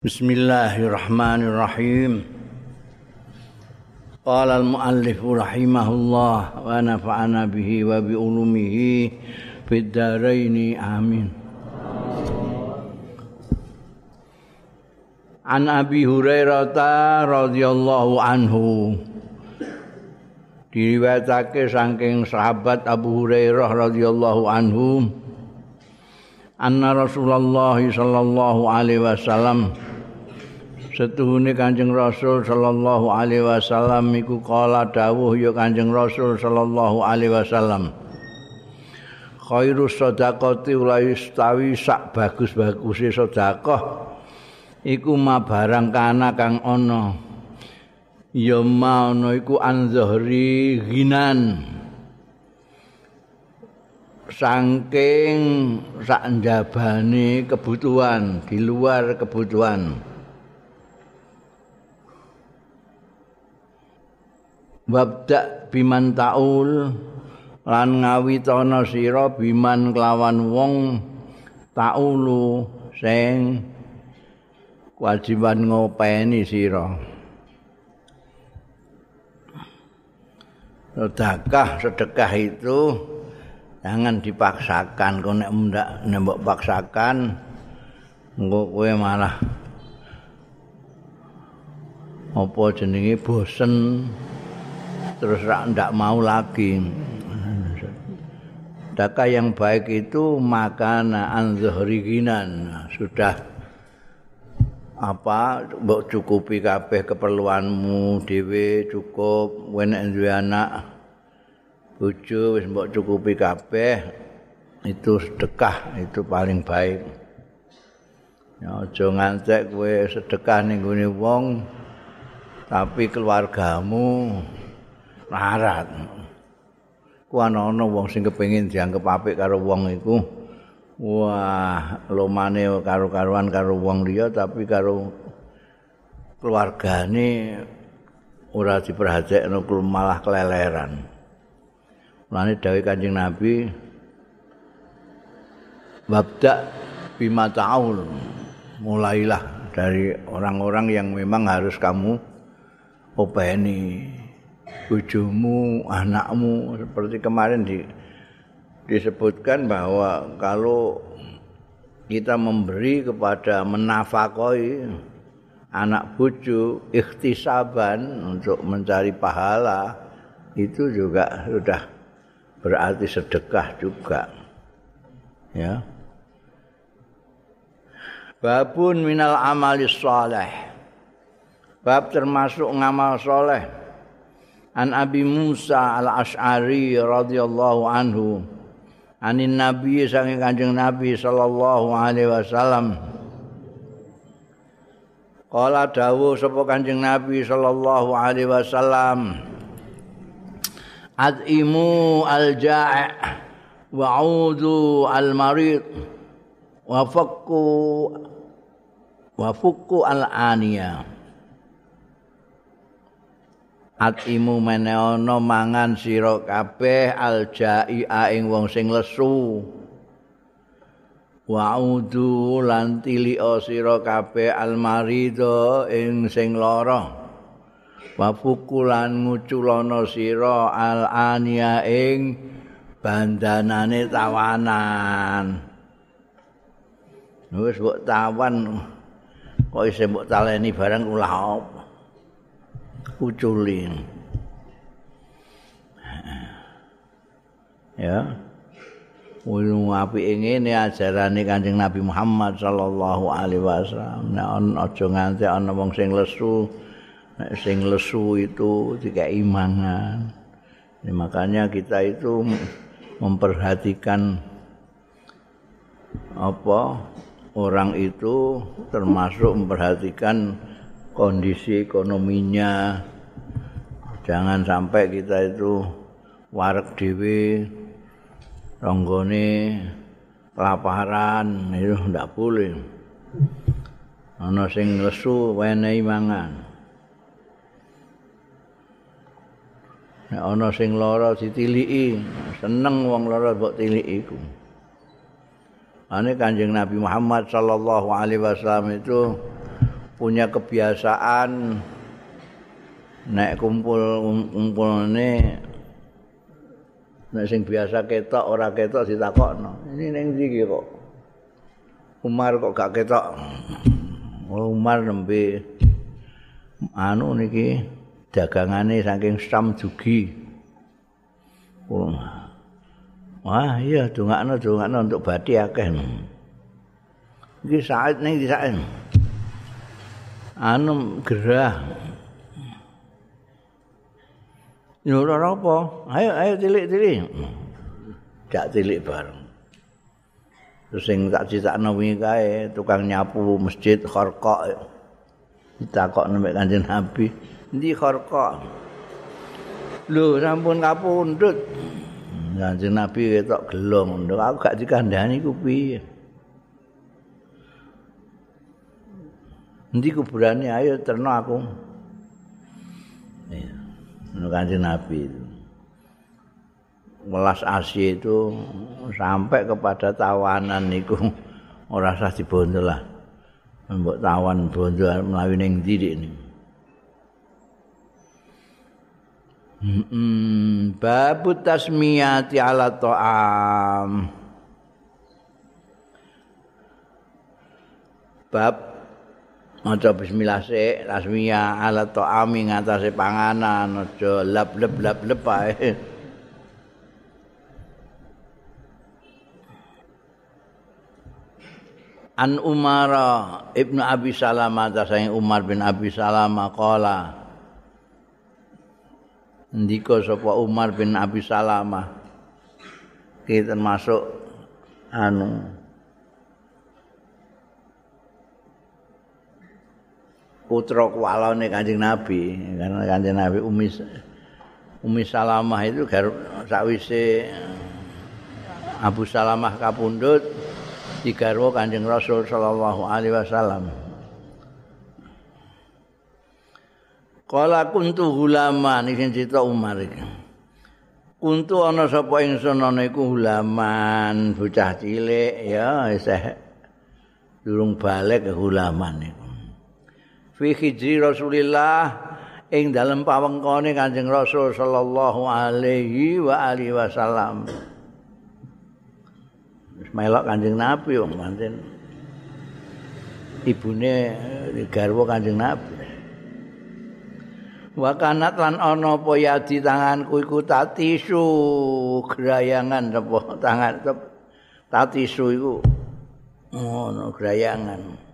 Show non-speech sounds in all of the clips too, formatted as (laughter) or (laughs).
Bismillahirrahmanirrahim. Qala al-muallif rahimahullah wa nafa'ana bihi wa bi ulumihi fid dharain amin. An Abi Hurairah radhiyallahu anhu diriwayatake saking sahabat Abu Hurairah radhiyallahu anhu anna Rasulullah sallallahu alaihi wasallam setuhune Kanjeng Rasul sallallahu alaihi wasallam iku kala dawuh ya Kanjeng Rasul sallallahu alaihi wasallam. Khairu sedaqati la yustawi sak bagus-baguse sedekah iku ma barang kana kang ana. Ya maono iku anzahri ginan saking sak kebutuhan di luar kebutuhan wabda biman taul lan ngawitana sira biman kelawan wong taulu sing kewajiban ngopeni sira. Sedekah sedekah itu jangan dipaksakan. Kok nek nembok paksakan engko kowe malah apa jenenge bosen terus ndak mau lagi. Daka yang baik itu makana anzuhriginan sudah apa mbok cukupi kabeh keperluanmu dhewe cukup wenek duwe anak bojo wis mbok cukupi kabeh itu sedekah itu paling baik ya aja ngantek kowe sedekah ning wong tapi keluargamu larat. Ku ana wong sing kepengin dianggep apik karo wong iku. Wah, lomane karo-karuan karo wong liya tapi karo keluargane ora diperhatekno malah keleleran. Mulane dawuh Kanjeng Nabi Wabda bima ta'ul Mulailah dari orang-orang yang memang harus kamu openi bojomu, anakmu seperti kemarin di, disebutkan bahwa kalau kita memberi kepada menafakoi anak bojo ikhtisaban untuk mencari pahala itu juga sudah berarti sedekah juga. Ya. Babun minal amalis soleh bab termasuk ngamal soleh an Abi Musa al-Ash'ari radhiyallahu anhu. Anin Nabi sange Kanjeng Nabi sallallahu alaihi wasallam. Kala dawuh sapa Kanjeng Nabi sallallahu alaihi wasallam. Adimu al-ja'i wa'udu al-marid wa fakku wa fukku al-aniyah atimu mene ana mangan sira kabeh aljai ing wong sing lesu. Wa'udu lan tilio sira kabeh almarido ing sing lara. Wa fukulan nguculana sira alania ing bandanane tawanan. Wis mbok tawan kok isih mbok taleni barang ulah apa uculi. Ya. Wulu api ngene ajarane Kanjeng Nabi Muhammad sallallahu alaihi wasallam. Nek aja nganti ana wong sing lesu, nek sing lesu itu dikai mangan. Ya, makanya kita itu memperhatikan apa orang itu termasuk memperhatikan kondisi ekonominya. Jangan sampai kita itu warek dewi ronggone kelaparan itu ndak boleh. Ana sing lesu wenehi mangan. Nek ana sing lara ditiliki. Seneng wong lara mbok tiliki iku. Ane kanjeng Nabi Muhammad sallallahu alaihi wasallam itu punya kebiasaan nek kumpul kumpul ini nek sing biasa ketok ora ketok ditakokno ini ning ndi kok Umar kok gak ketok oh, Umar nembe anu niki dagangane saking Sam jugi oh. Wah iya dongakno dongakno untuk bati akeh. Iki saat ning di saat. Anu gerah. Nyuruh apa? Ayo, ayo tilik-tilik. Jak tilik bareng. Terus sing tak citakno wingi kae tukang nyapu masjid Kharqa. Ditakok nek Kanjeng Nabi, "Endi Kharqa?" Lho, sampun kapundhut. Kanjeng Nabi ketok gelong, aku gak dikandani ku piye. Nanti kuburannya ayo terno aku. Ya. Kanjeng Nabi itu. Welas asih itu sampai kepada tawanan niku (laughs) ora sah dibondol lah. Mbok tawan bondo mlawi ning ndi ini. Hmm, babu tasmiyati ala ta'am. Bab maca bismillah sik tasmiyah ala ta'ami ngatasé panganan aja lap lep lap lep ae. An Umar Ibnu Abi Salamah tasai Umar bin Abi Salamah qala Ndika sapa Umar bin Abi Salamah kita termasuk anu putra kualane Kanjeng Nabi karena Kanjeng Nabi Umi Umi Salamah itu sakwise Abu Salamah kapundhut digarwa Kanjeng Rasul sallallahu alaihi wasallam Kala kuntu hulama niki cerita Umar iki. Kuntu ana sapa ingsun ana iku hulaman bocah cilik ya isih durung balik ke hulaman iku. Fi hijri Rasulillah ing dalem pawengkone Kanjeng Rasul sallallahu alaihi wa alihi wasallam. Wis melok Kanjeng Nabi wong manten ibune garwa Kanjeng Nabi. Wa kanat lan ana apa yadi tanganku iku tatisu grayangan apa tangan tatisu iku ngono grayangan.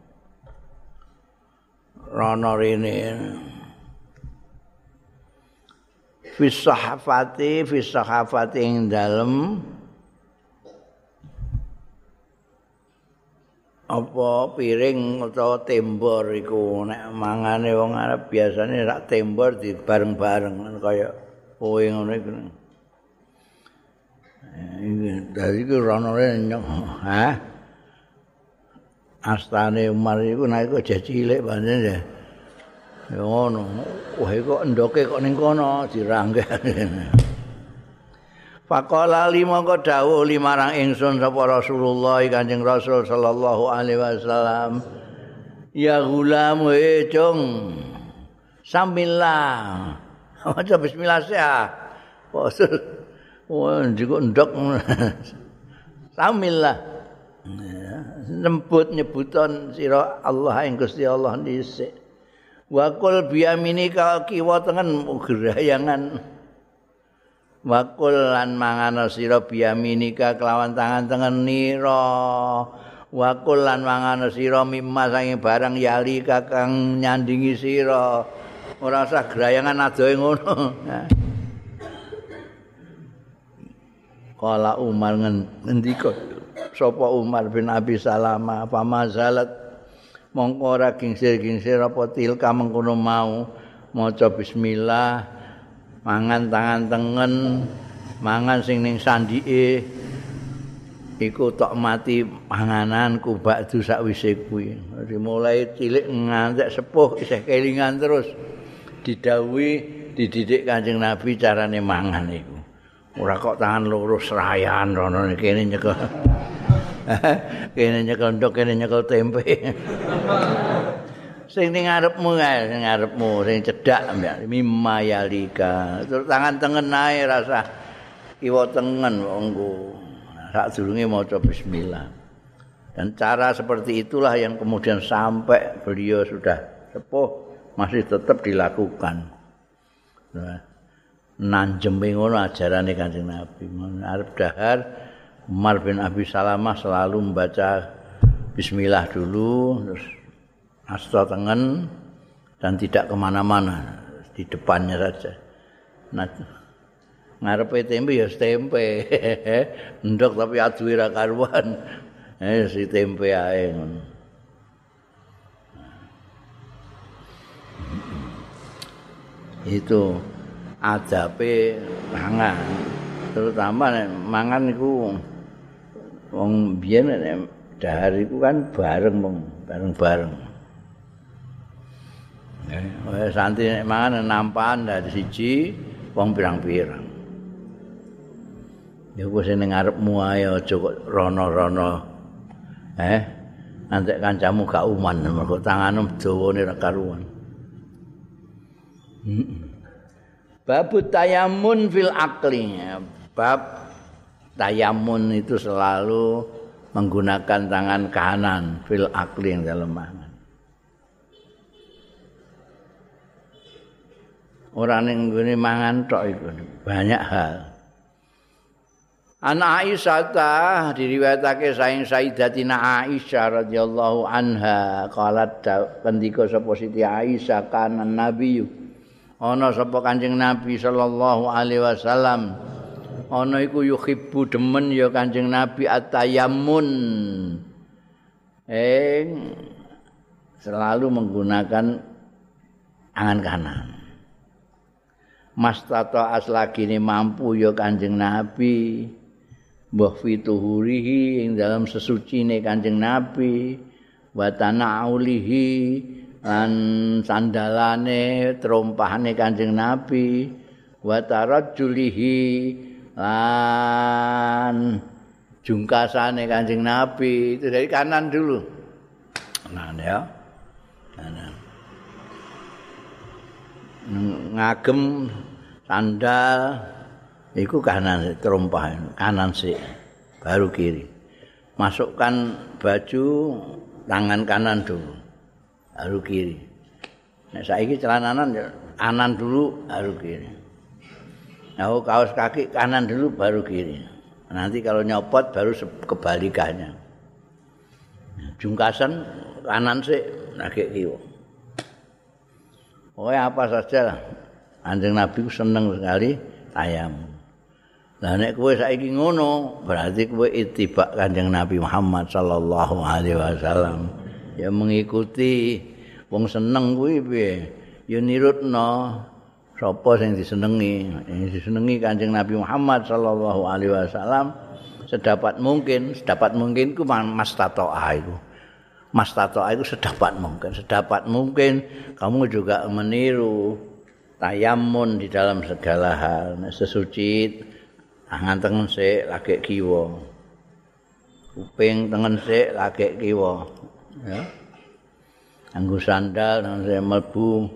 Rono rene. Fi sahafati fi sahafati ing dalem. Apa piring utawa tembor iku? Nek mangane wong Arab biasane rak tembor di bareng-bareng kaya kowe ngono iku. Dari iku rono rene ha astane Umar iku nek kok cilik pancen ya. Ya ngono. Wah kok endoke kok ning kono dirangge. (laughs) Faqala lima kok dawuh limarang ingsun sapa Rasulullah Kanjeng Rasul sallallahu alaihi wasallam. Ya gulam e cung. Sambillah. (laughs) Maca bismillah ya. Wah, njiko ndok. (laughs) Sambillah. Lembut nyebuton sira Allah ing Gusti Allah dhisik. Wa qul bi yaminika kiwa tengen gerayangan. Wa qul lan mangana sira bi yaminika kelawan tangan tengen nira. Wa qul lan mangana sira mimma sange barang yali kakang nyandingi sira. Ora usah gerayangan adohe ngono. Kala Umar ngendika sapa Umar bin Abi Salama apa mazalat mongko ora gingsir-gingsir apa tilka mengkono mau. Maca bismillah mangan tangan tengen mangan sing ning sandike. Iku tok mati pangananku bakdu sakwise kuwi. Mulai cilik ngantek sepuh isih kelingan terus. Didhawuhi dididik Kanjeng Nabi carane mangan iku ora kok tangan loro serayan rono kene nyekel. (laughs) Kene nyekel ndok kene nyekel tempe. (laughs) Sing ning ngarepmu ae sing ngarepmu sing cedhak mimma yalika. Terus tangan tengen ae rasa kiwa tengen monggo sak durunge maca bismillah. Dan cara seperti itulah yang kemudian sampai beliau sudah sepuh masih tetap dilakukan. Nah, nanjemi ngono ajarane Kanjeng Nabi arep dahar Umar bin Abi Salamah selalu membaca bismillah dulu terus asta tengen dan tidak kemana-mana di depannya saja. Nah, ngarepe tempe ya tempe. (laughs) Ndok tapi aduwe ra karuan. (laughs) Eh si tempe ae ngono. Itu adape mangan. Terutama mangan iku wong biyen dahar iku kan bareng mong bareng-bareng. Eh, santri nek mangan nampan dari siji wong pirang-pirang. Ya wis ning ngarepmu ae aja kok rono-rono. Eh, nanti kancamu gak uman mergo tanganmu dawane karuan. Bab tayamun fil akli. Bab tayamun itu selalu menggunakan tangan kanan fil akli yang dalam mangan. ora ning nggone mangan tok iku banyak hal An Aisyah ta diriwayatake saing Sayyidatina Aisyah radhiyallahu anha qalat kendika sapa Siti Aisyah kana nabi ana sapa Kanjeng Nabi sallallahu alaihi wasallam? Ana iku yuhibbu demen ya Kanjeng Nabi atayammun ing selalu menggunakan angan kanan. Mastata aslagine mampu ya Kanjeng Nabi. Mbah fituhurihi ing dalam sesucine Kanjeng Nabi. Wa tanaulihi lan sandalane trompahane Kanjeng Nabi. Wa tarajjulihi lan jungkasane Kanjeng Nabi. Itu dari kanan dulu. Nah ya. Kanan. Ngagem sandal iku kanan terompah kanan sih baru kiri. Masukkan baju tangan kanan dulu baru kiri. Nek saiki celananan ya kanan dulu baru kiri. Nah kaos kaki kanan dulu baru kiri. Nanti kalau nyopot baru kebalikannya. Jungkasan kanan sih nagek kiwa. Oh apa saja Anjing Nabi seneng sekali ayam. Lah nek kowe saiki ngono, berarti kowe itibak Kanjeng Nabi Muhammad sallallahu alaihi wasallam. Ya mengikuti wong seneng kuwi piye? Ya nirutno sapa sing disenengi. Yang disenengi Kanjeng Nabi Muhammad sallallahu alaihi wasallam sedapat mungkin, sedapat mungkin ku mas tato iku. mas tato itu sedapat mungkin sedapat mungkin kamu juga meniru tayamun di dalam segala hal sesuci tangan tengen sik lagi kiwa kuping tengen sik lagi kiwa ya. Anggo sandal nang mlebu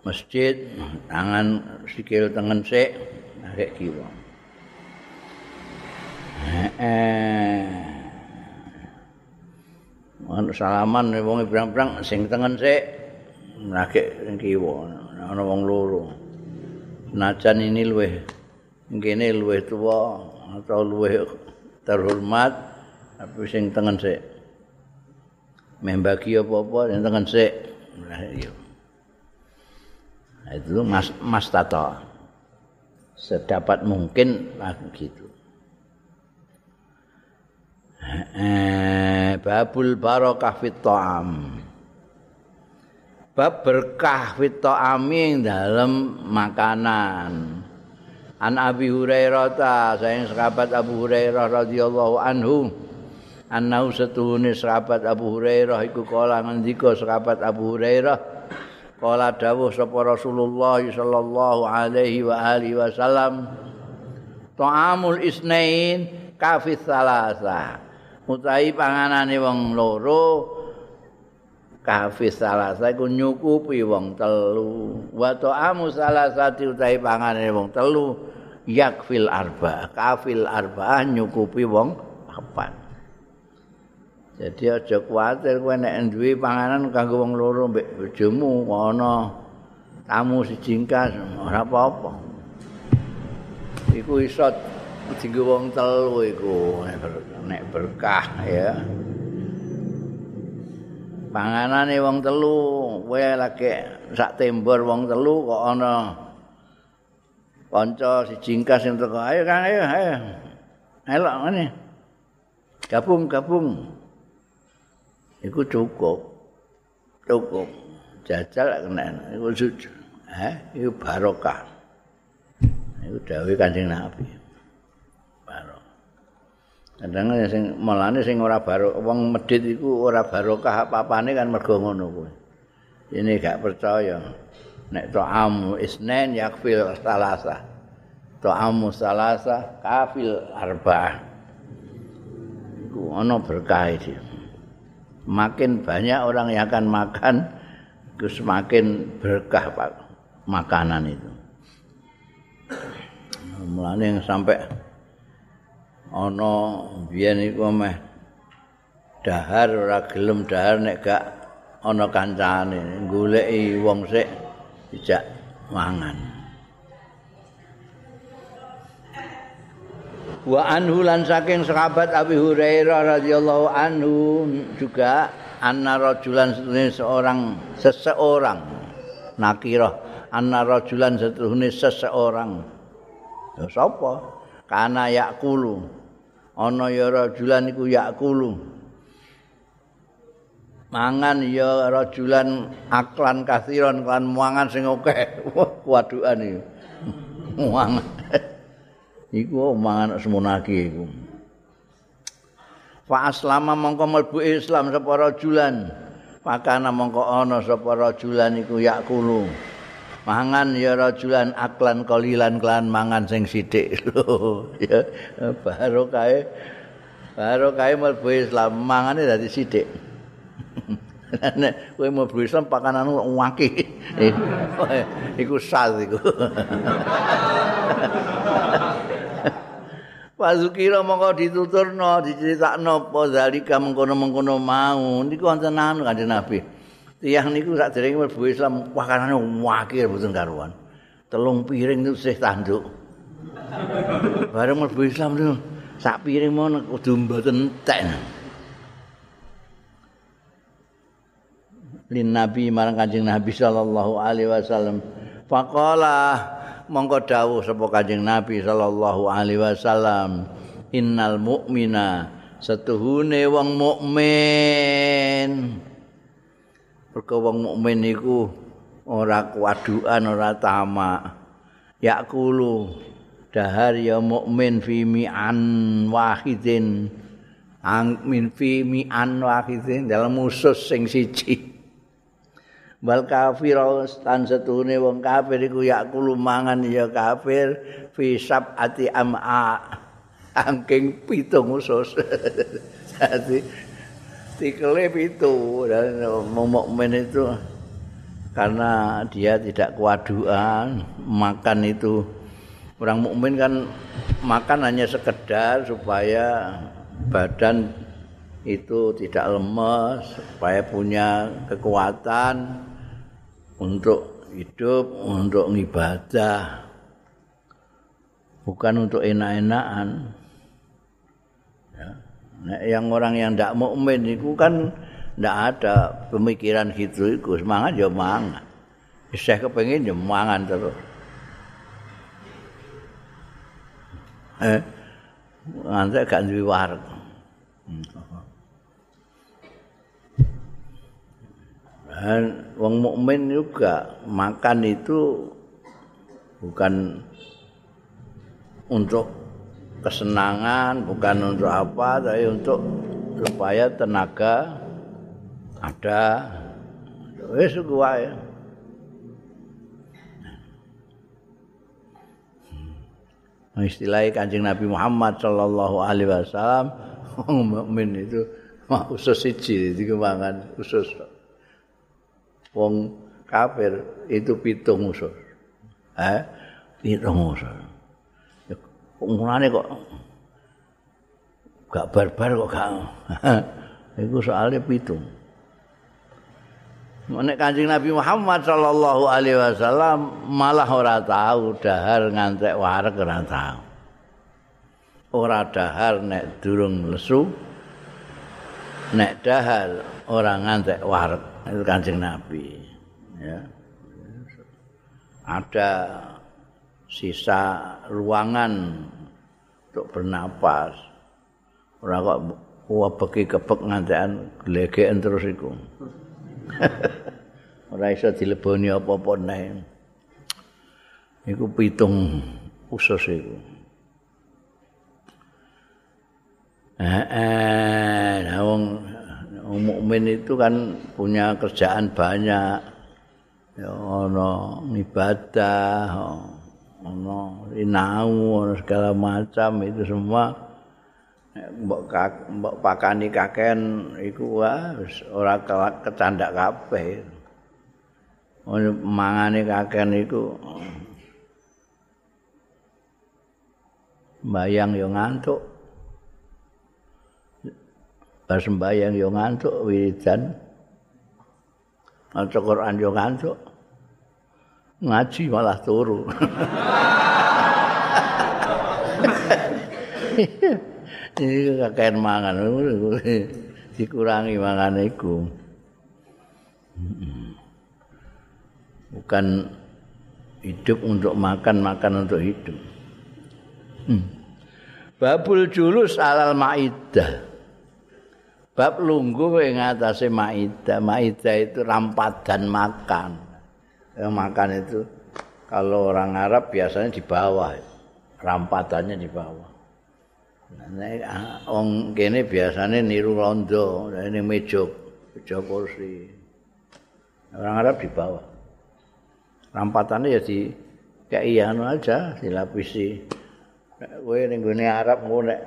masjid tangan sikil tengen sik lagi kiwa. Eh ana salaman wong ibrang-ibrang sing tengen sik nagek ning kiwa. Ana wong loro. Najan ini luweh ngene luweh tuwa atau luweh terhormat tapi sing tengen sik membagi apa-apa sing tengen sik. Nah iya. Itu mas mas tata. Sedapat mungkin lah gitu. Eh, babul barokah fit ta'am. Bab berkah fit ta'ami dalam makanan. An Abi Hurairah ta sayang sahabat Abu Hurairah radhiyallahu anhu annahu setuhune sahabat Abu Hurairah iku kala ngendika sahabat Abu Hurairah. Kala dawuh sapa Rasulullah sallallahu alaihi wa alihi wasallam ta'amul isnain kafis salasa utahi panganane wong loro kafi salasa iku nyukupi wong telu. Wa ta'amu salasati utahe pangane wong telu yakfil arba kafil arba nyukupi wong papat jadi aja kuwatir kowe nek duwe panganan kanggo wong loro mbek bojomu ana tamu sijingkas ora apa-apa. Iku iso dienggo wong telu iku nek berkah ya. Panganane wong telu kowe lagi sak tembor wong telu kok ana kanca sijingkas sing teko. Ayo Kang ayo ayo. Elok ngene. Gabung gabung iku cukup cukup jajal kena iku jujur eh iku barokah iku dawuh Kanjeng Nabi Kadang sing malane sing ora baro wong medhit iku ora barokah apa-apane kan mergo ngono kuwi. Ini gak percaya. Nek ta'am isnen yakfil salasa. Ta'am salasa kafil arba'ah. Iku ana berkah iki. Makin banyak orang yang akan makan, itu semakin berkah Pak makanan itu. Mulane yang sampai ana biyen iku meh dahar ora gelem dahar nek gak ana kancane goleki wong sik dijak mangan wa anhu lan saking sahabat Abi Hurairah radhiyallahu anhu juga anna rajulan seorang seseorang. Nakirah anna rajulan seseorang. Ya sapa? Kana yakulu ana ya rajulan iku yakulu mangan ya rajulan aklan kathiron kan mangan sing akeh. Wadukan iki. Mangan iku mangan semunaki iku. Fa aslama mongko mlebu islam sapa rajulan pakana mongko ana sapa rajulan iku yakulu mangan ya rajulan aklan kolilan kelan mangan sing sithik. (laughs) Ya baru kae baru kae mlebu Islam mangane dadi sithik. (laughs) Nek kowe mlebu Islam pakanan waki. (laughs) Iku sal iku Pazukira mongko dituturno diceritakno apa zalika mengkono-mengkono mau niku wonten anu Kanjeng Nabi Tiyang niku sak derenge mlebu Islam pakanane wakil boten karuan. Telung piring itu sih tanduk. Bareng mlebu Islam niku sak piring mon kudu mboten entek. Lin Nabi marang Kanjeng Nabi sallallahu alaihi wasallam. Faqala mongko dawuh sapa Kanjeng Nabi sallallahu alaihi wasallam, innal mu'mina setuhune wong mukmin. Mergo wong mukmin iku ora kuwadukan, ora tamak. Yakulu dahar ya mukmin fi mi'an wahidin. Ang min fi mi'an wahidin dalam usus sing siji. Wal kafir tan setune wong kafir iku yakulu mangan ya kafir fi sab'ati am'a. Angking pitung usus. Jadi tikele itu dan mukmin itu karena dia tidak kewaduan makan itu orang mukmin kan makan hanya sekedar supaya badan itu tidak lemes supaya punya kekuatan untuk hidup untuk ibadah bukan untuk enak-enakan Nah, yang orang yang tidak mukmin itu kan tidak ada pemikiran gitu itu semangat ya mangan. Saya kepengen ya mangan terus. Eh, ngantek gak duwe warung. Wong mukmin juga makan itu bukan untuk kesenangan, bukan untuk apa, tapi untuk supaya tenaga ada. Wis wae. Nah, istilahnya kancing Nabi Muhammad Sallallahu Alaihi Wasallam (laughs) mukmin itu usus siji dikembangan usus wong kafir itu pitung usus. Eh, pitung usus. Mulane kok gak barbar kok gak. (laughs) Iku soalnya pitung. Nek Kanjeng Nabi Muhammad sallallahu alaihi wasallam malah ora tahu dahar ngantek wareg ora tahu. Ora dahar nek durung lesu. Nek dahar ora ngantek wareg itu Kanjeng Nabi. Ya. Ada sisa ruangan untuk bernapas. Ora kok wabeki kepek ngantekan glegeken terus iku. (laughs) ora iso dileboni apa-apa neh. Iku pitung usus iku. Eh, eh, wong mukmin itu kan punya kerjaan banyak. Ya ana ibadah, ana inau, ana segala macam itu semua mbok mbok pakani kaken iku wis ora kecandak kabeh. Mangane kaken iku (clears throat) bayang yo ngantuk. Pas sembayang yo ngantuk wiridan. Maca Quran yo ngantuk. Ngaji malah turu. (laughs) iki kakek mangan (laughs) dikurangi mangan iku bukan hidup untuk makan makan untuk hidup hmm. babul julus alal maidah bab lungguh ing atase maidah maidah itu rampadan makan yang makan itu kalau orang Arab biasanya di bawah rampatannya di bawah Nek wong kene biasane niru rondo, ini meja, meja kursi. Orang Arab di bawah. Rampatannya ya di kayak iya aja dilapisi. Kowe ning gone Arab ngono nek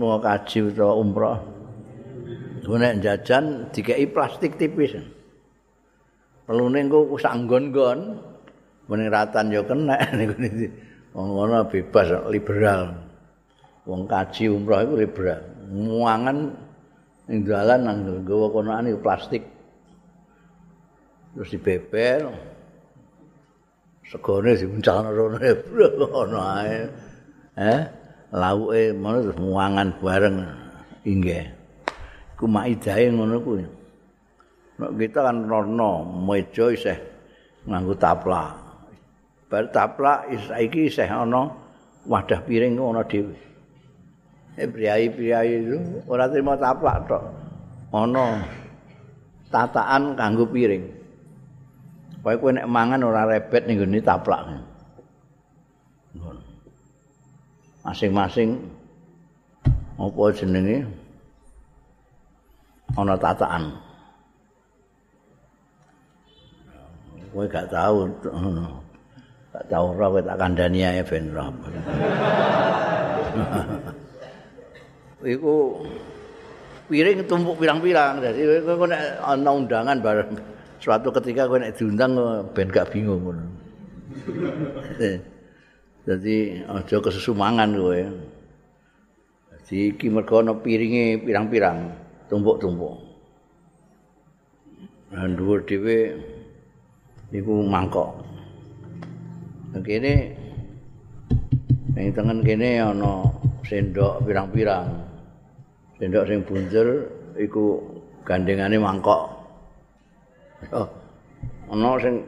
mau kaji utawa umroh. Nek jajan dikeki plastik tipis. Pelune engko sak nggon-nggon. Mending ratan yo kena (laughs) ning ngono bebas liberal. wong kaji umroh iku liberal. Muangan ning dalan nang nggawa konoan plastik. Terus dibebel. Segone diuncalno rono ono ae. Eh, lauke mono terus muangan bareng inggih. Ku maidahe ngono kuwi. Nek kita kan rono meja isih nganggo taplak. Bar taplak iki isih ana wadah piring ngono dhewe. Eh, priai-priai itu ora terima taplak tok. Ana tataan kanggo piring. Pokoke kowe nek mangan ora rebet ning ngene taplak. Masing-masing apa jenenge ana tataan. Kowe gak tahu gak tahu ora kowe tak kandhani ae ben (laughs) iku piring tumpuk pirang-pirang. Dadi kowe nek ana undangan bareng suatu ketika kowe nek diundang ben gak bingung ngono. (laughs) Dadi aja kesusumangan kowe. Dadi iki mergo ana piringe pirang-pirang tumpuk-tumpuk lan dhuwur dhewe iku mangkok kene ning tengen kene ana sendok pirang-pirang sendok sing bunjer iku gandengane mangkok. Oh. Ana sing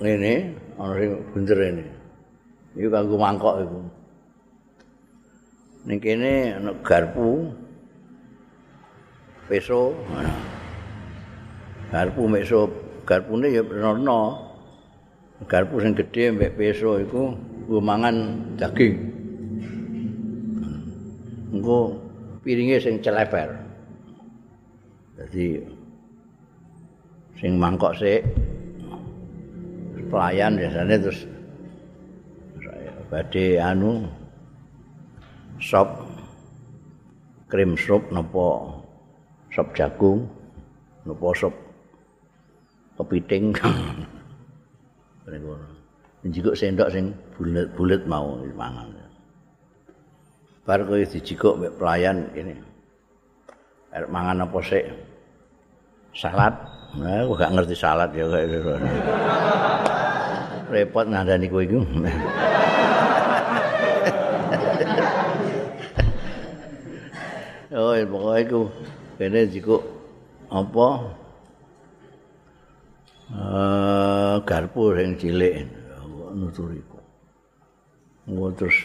ngene, ana sing bunjer ini. Iku kanggo mangkok iku. Ning kene ana garpu. Peso. Garpu meso, garpune ya ana. Garpu sing gedhe mbek peso iku nggo mangan daging. Engko piringe sing celeper. Jadi sing mangkok sik pelayan biasanya terus badhe anu sop krim sup napa sop jagung napa sop kepiting. (laughs) Njikuk sendok sing bulet-bulet mau mangan. Bar kowe dijikuk mbek pelayan ini. Arep mangan apa sik? Salad. Nah, aku gak ngerti salad ya. (laughs) Repot ngandani kowe iku. (laughs) oh, pokoknya iku kene jikuk apa? Eh, garpu sing cilik nuturiku. Ngono terus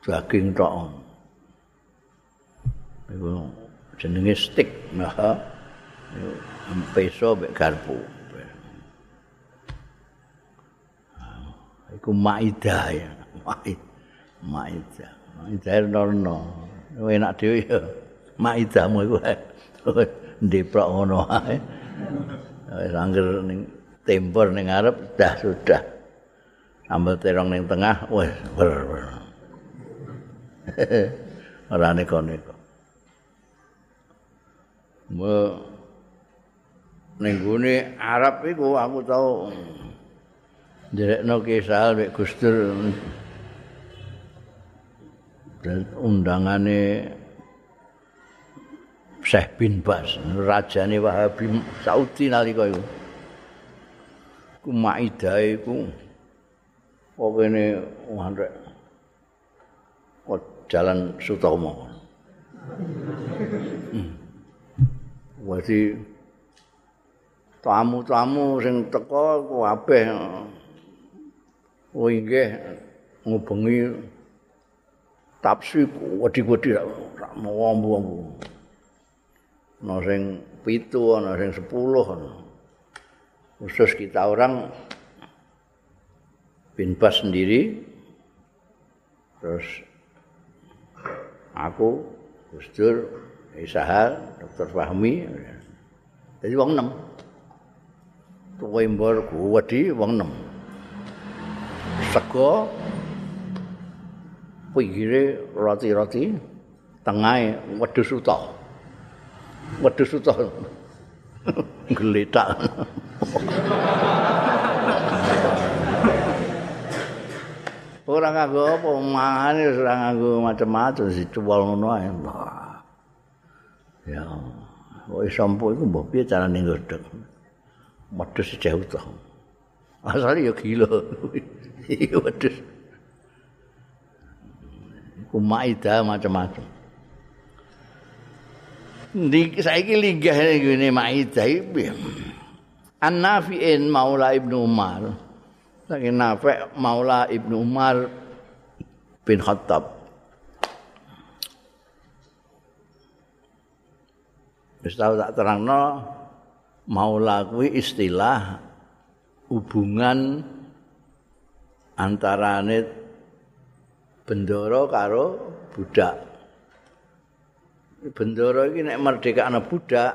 daging tok. Iku jenenge stik, nah. Peso mek garpu. Iku maidah ya. Maidah. Maidah nono. Enak dhewe ya. Maidahmu iku. Ndeprok ngono ae. Wis angger ning tempur ning ngarep dah sudah. Sambel terong ning tengah wis ber. (laughs) Ora neko-neko. Mo ning gone Arab iku aku tau direkno kisah mek Gustur dan undangane Syekh bin Bas, rajane Wahabi Saudi nalika iku. Ku Maidah iku pokoknya wandrek kok jalan Sutomo. Hmm. Wadi tamu-tamu sing teko kabeh oh inggih ngubengi tapsi wedi-wedi rak mau ambu-ambu. Ana sing pitu ana sing sepuluh ana. Khusus kita orang bin Bas sendiri terus aku Gus Dur Isahal Dr. Fahmi jadi wong enam tuwa imbor kuwedi wong enam sego pinggire roti-roti tengah wedhus utuh wedhus utuh. Geletak ora nganggo apa mangane ora nganggo macam-macam dicuwal ngono ae. Ya kok iso ampu iku mbok piye carane ngodhog wedhus jauh utuh. Asale ya gila. Iki wedhus. Kumaida macam-macam saiki linggah ngene Maidah iki. An-Nafi'in Maula Ibnu Umar. Saking Nafi' Maula Ibnu Umar bin Khattab. Wis tau tak terangno Maula kuwi istilah hubungan antarane bendoro karo budak. Bendoro iki nek merdekakno budak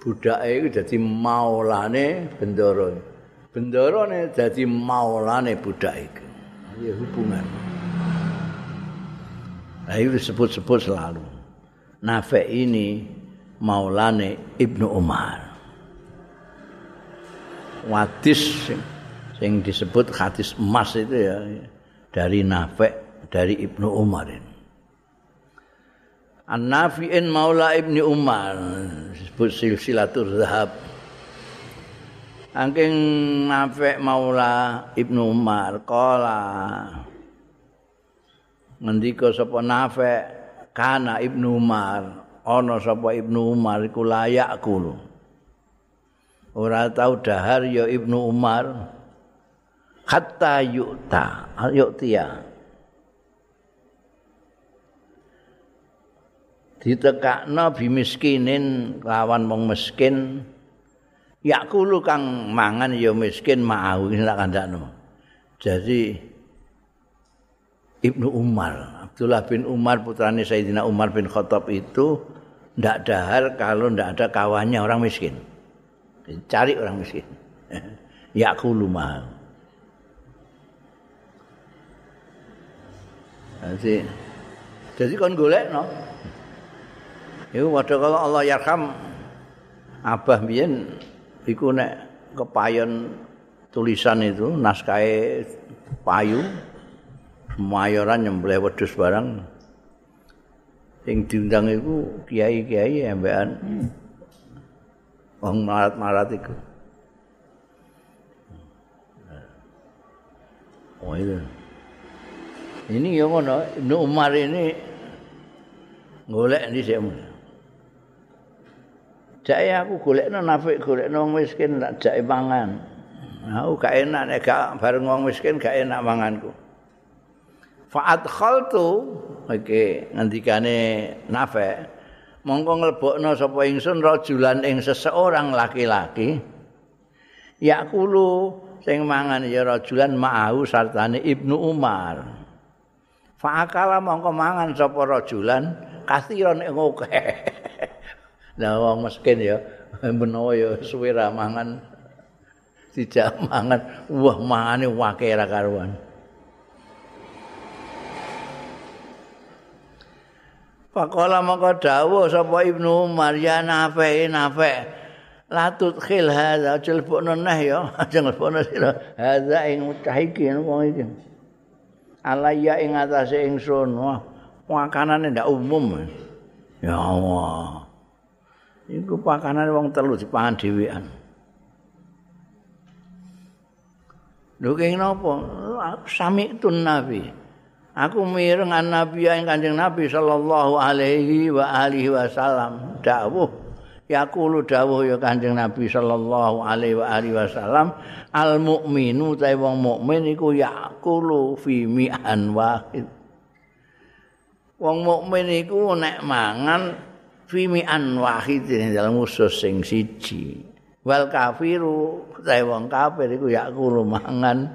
budake iku dadi maulane bendoro. Nek dadi maulane budak iku ya hubungan. Itu disebut-sebut selalu. Nafe ini maulane Ibnu Umar. Wadis yang disebut hadis emas itu ya dari Nafe dari Ibnu Umar ini An-Nafi'in Maula Ibni Umar. Disebut silsilatul zahab Angking Nafi' Maula Ibnu Umar Kala Ngendika sapa Nafi' Kana Ibnu Umar Ono sapa Ibnu Umar Iku layak kulu Ora tau dahar ya Ibnu Umar Hatta yukta Yuktiya ditekakno bimiskinin lawan wong miskin. Yakulu kang mangan ya miskin mau tak kandakno. Jadi Ibnu Umar Abdullah bin Umar putrane Sayyidina Umar bin Khattab itu ndak dahar kalau ndak ada kawannya orang miskin. Cari orang miskin. (laughs) Yakulu mau jadi jadi kon golek no Iku padha kalau Allah yarham. Abah biyen iku nek kepayon tulisan itu naskah payu mayoran nyembelih wedhus barang. Sing diundang iku kiai-kiai embekan. Wong marat-marat iku. Oh itu. Ini ya ngono, Ibnu Umar ini golek di Jaya aku golek no nafik, golek no miskin, tak jaya mangan. Aku gak enak, nek gak bareng wong miskin, gak enak manganku. Fa'at khaltu, oke, ngendikane nafik, mongko ngelbokno sapa ingsun rajulan ing seseorang laki-laki, yakulu sing mangan ya rajulan ma'ahu sartane Ibnu Umar. Fa'akala mongko mangan sapa rajulan kathiron ing akeh. (laughs) Lah wong miskin ya (laughs) menawa ya suwe ra mangan tidak mangan wah mangane wake ra karuan. Pakola mongko dawuh sapa Ibnu Umar ya nafe nafe latut khil hadza jelbokno neh ya (laughs) aja ngelbokno sira hadza ing mutahiki wong iki. alaya ing atase ingsun wah pakanane ndak umum ya Allah iku pakanane wong telu dipangan dhewean. Lho kene napa? Sami tun nabi. Aku mireng an nabi ing kanjeng nabi sallallahu alaihi wa alihi wasallam. Dawuh yaqulu dawuh ya Kanjeng Nabi sallallahu alaihi wa alihi wasallam al mukminu ta wong mukmin iku yaqulu fi mi'an wahid. Wong mukmin iku nek mangan fi mi'an wahid dalam usus sing siji wal kafiru ta wong kafir iku yaqulu mangan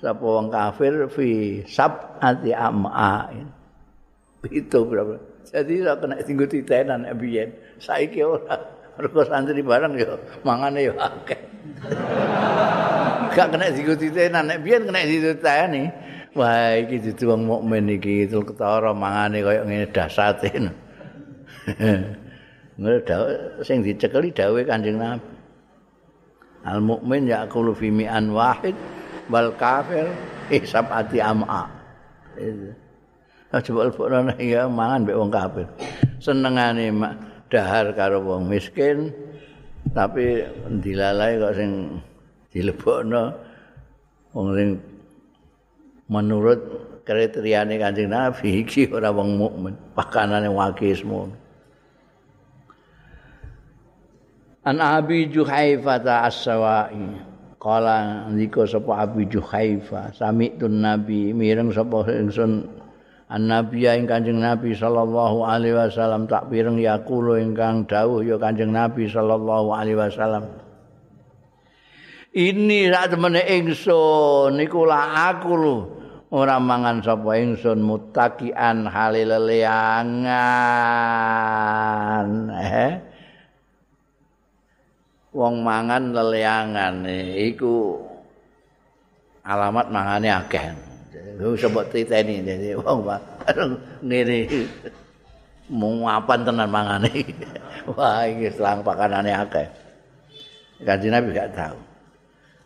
sapa wong kafir fi sab'ati am'ain itu berapa Jadi ora kena tinggu titenan biyen. Saiki ora. Mergo santri bareng ya mangane ya akeh. Gak kena tinggu titenan nek biyen kena dititeni. Wah iki dudu wong mukmin iki itu ketara mangane kaya ngene dasate. (laughs) Ngene sing dicekeli dawuhe Kanjeng Nabi. Al mukmin yaqulu fi mi'an wahid wal kafir hisab ati am'a. Itu. coba lebokno ya mangan mbek wong kafir. Senengane dahar karo wong miskin tapi dilalai kok sing dilebokno wong sing menurut kriteriane Kanjeng Nabi iki ora wong mukmin, pakanane wakis mun. An Abi Juhaifah as-Sawa'i Kala ndika sapa Abi Juhaifah sami tun Nabi mireng sapa ingsun An-Nabi ing Kanjeng Nabi sallallahu alaihi wasallam tak pireng yaqulu ingkang dawuh ya Kanjeng Nabi sallallahu alaihi wasallam. Ini sak temene ingsun niku la aku lho ora mangan sapa ingsun mutakian halil leangan. Eh? Wong mangan leleangan iku alamat mangane akeh. Lu sebut titeni dadi wong (laughs) ngene mung apan tenan mangane. (laughs) Wah iki selang pakanane akeh. Kanjeng Nabi gak tahu.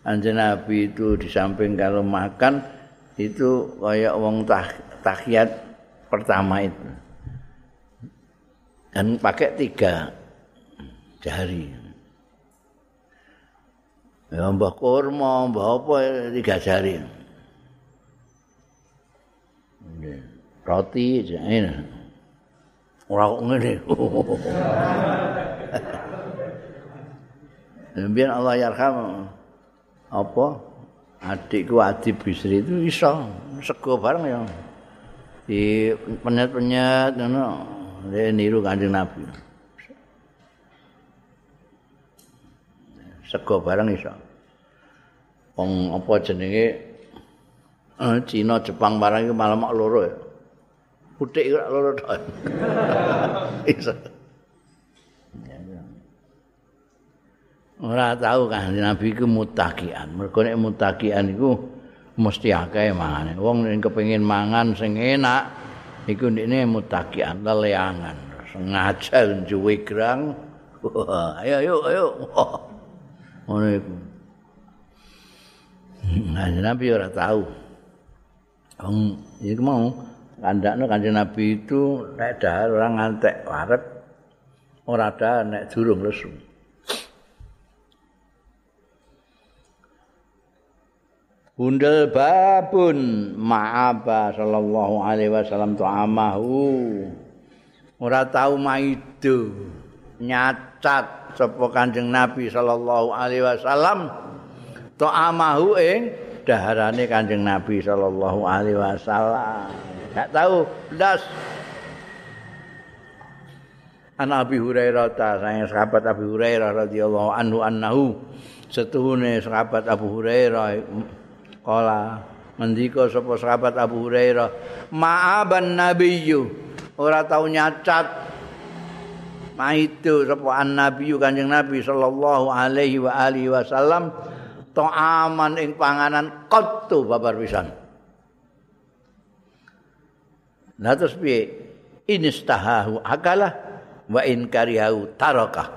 Kanjeng Nabi itu di samping kalau makan itu kayak wong tah, tahiyat pertama itu. Dan pakai tiga jari. Ya mbah kurma, mbah apa tiga jari. roti ini. Ora kok ngene. (laughs) Biar Allah yarham apa? Adikku Adi Bisri itu iso sego bareng ya. Di penyet-penyet ngono. Dia niru kanjeng Nabi sego bareng iso wong apa jenenge Eh, Cina Jepang barang iki malah loro ya. Putik ora loro tok. (laughs) Iso. Ora tahu kan Nabi iku mutakian. Mergo nek mutakian iku mesti akeh mangane. Wong sing kepengin mangan sing enak iku ndekne mutakian leleangan. Sengaja juwe grang. Ayo ayo ayo. Ngono iku (clears throat) Kanjeng Nabi ora tahu. Wong iku mau kandakno Kanjeng Nabi itu nek dahar ora ngantek warep ora ada nek durung lesu. Bundel babun ma'aba sallallahu alaihi wasallam tu'amahu. Ora tahu maido nyacat sapa Kanjeng Nabi sallallahu alaihi wasallam tu'amahu ing daharane Kanjeng Nabi sallallahu alaihi wasallam. Enggak tahu blas. An Abi Hurairah ta sayang sahabat Abi Hurairah radhiyallahu anhu annahu setuhune sahabat Abu Hurairah Kala mendika sapa sahabat Abu Hurairah, "Ma'aban nabiyyu." Ora tau nyacat maitu sapa an-nabiyyu Kanjeng Nabi sallallahu alaihi wa alihi wasallam ta'aman ing panganan qattu babar pisan. Nah terus piye? Inistahahu akala wa in karihahu taraka.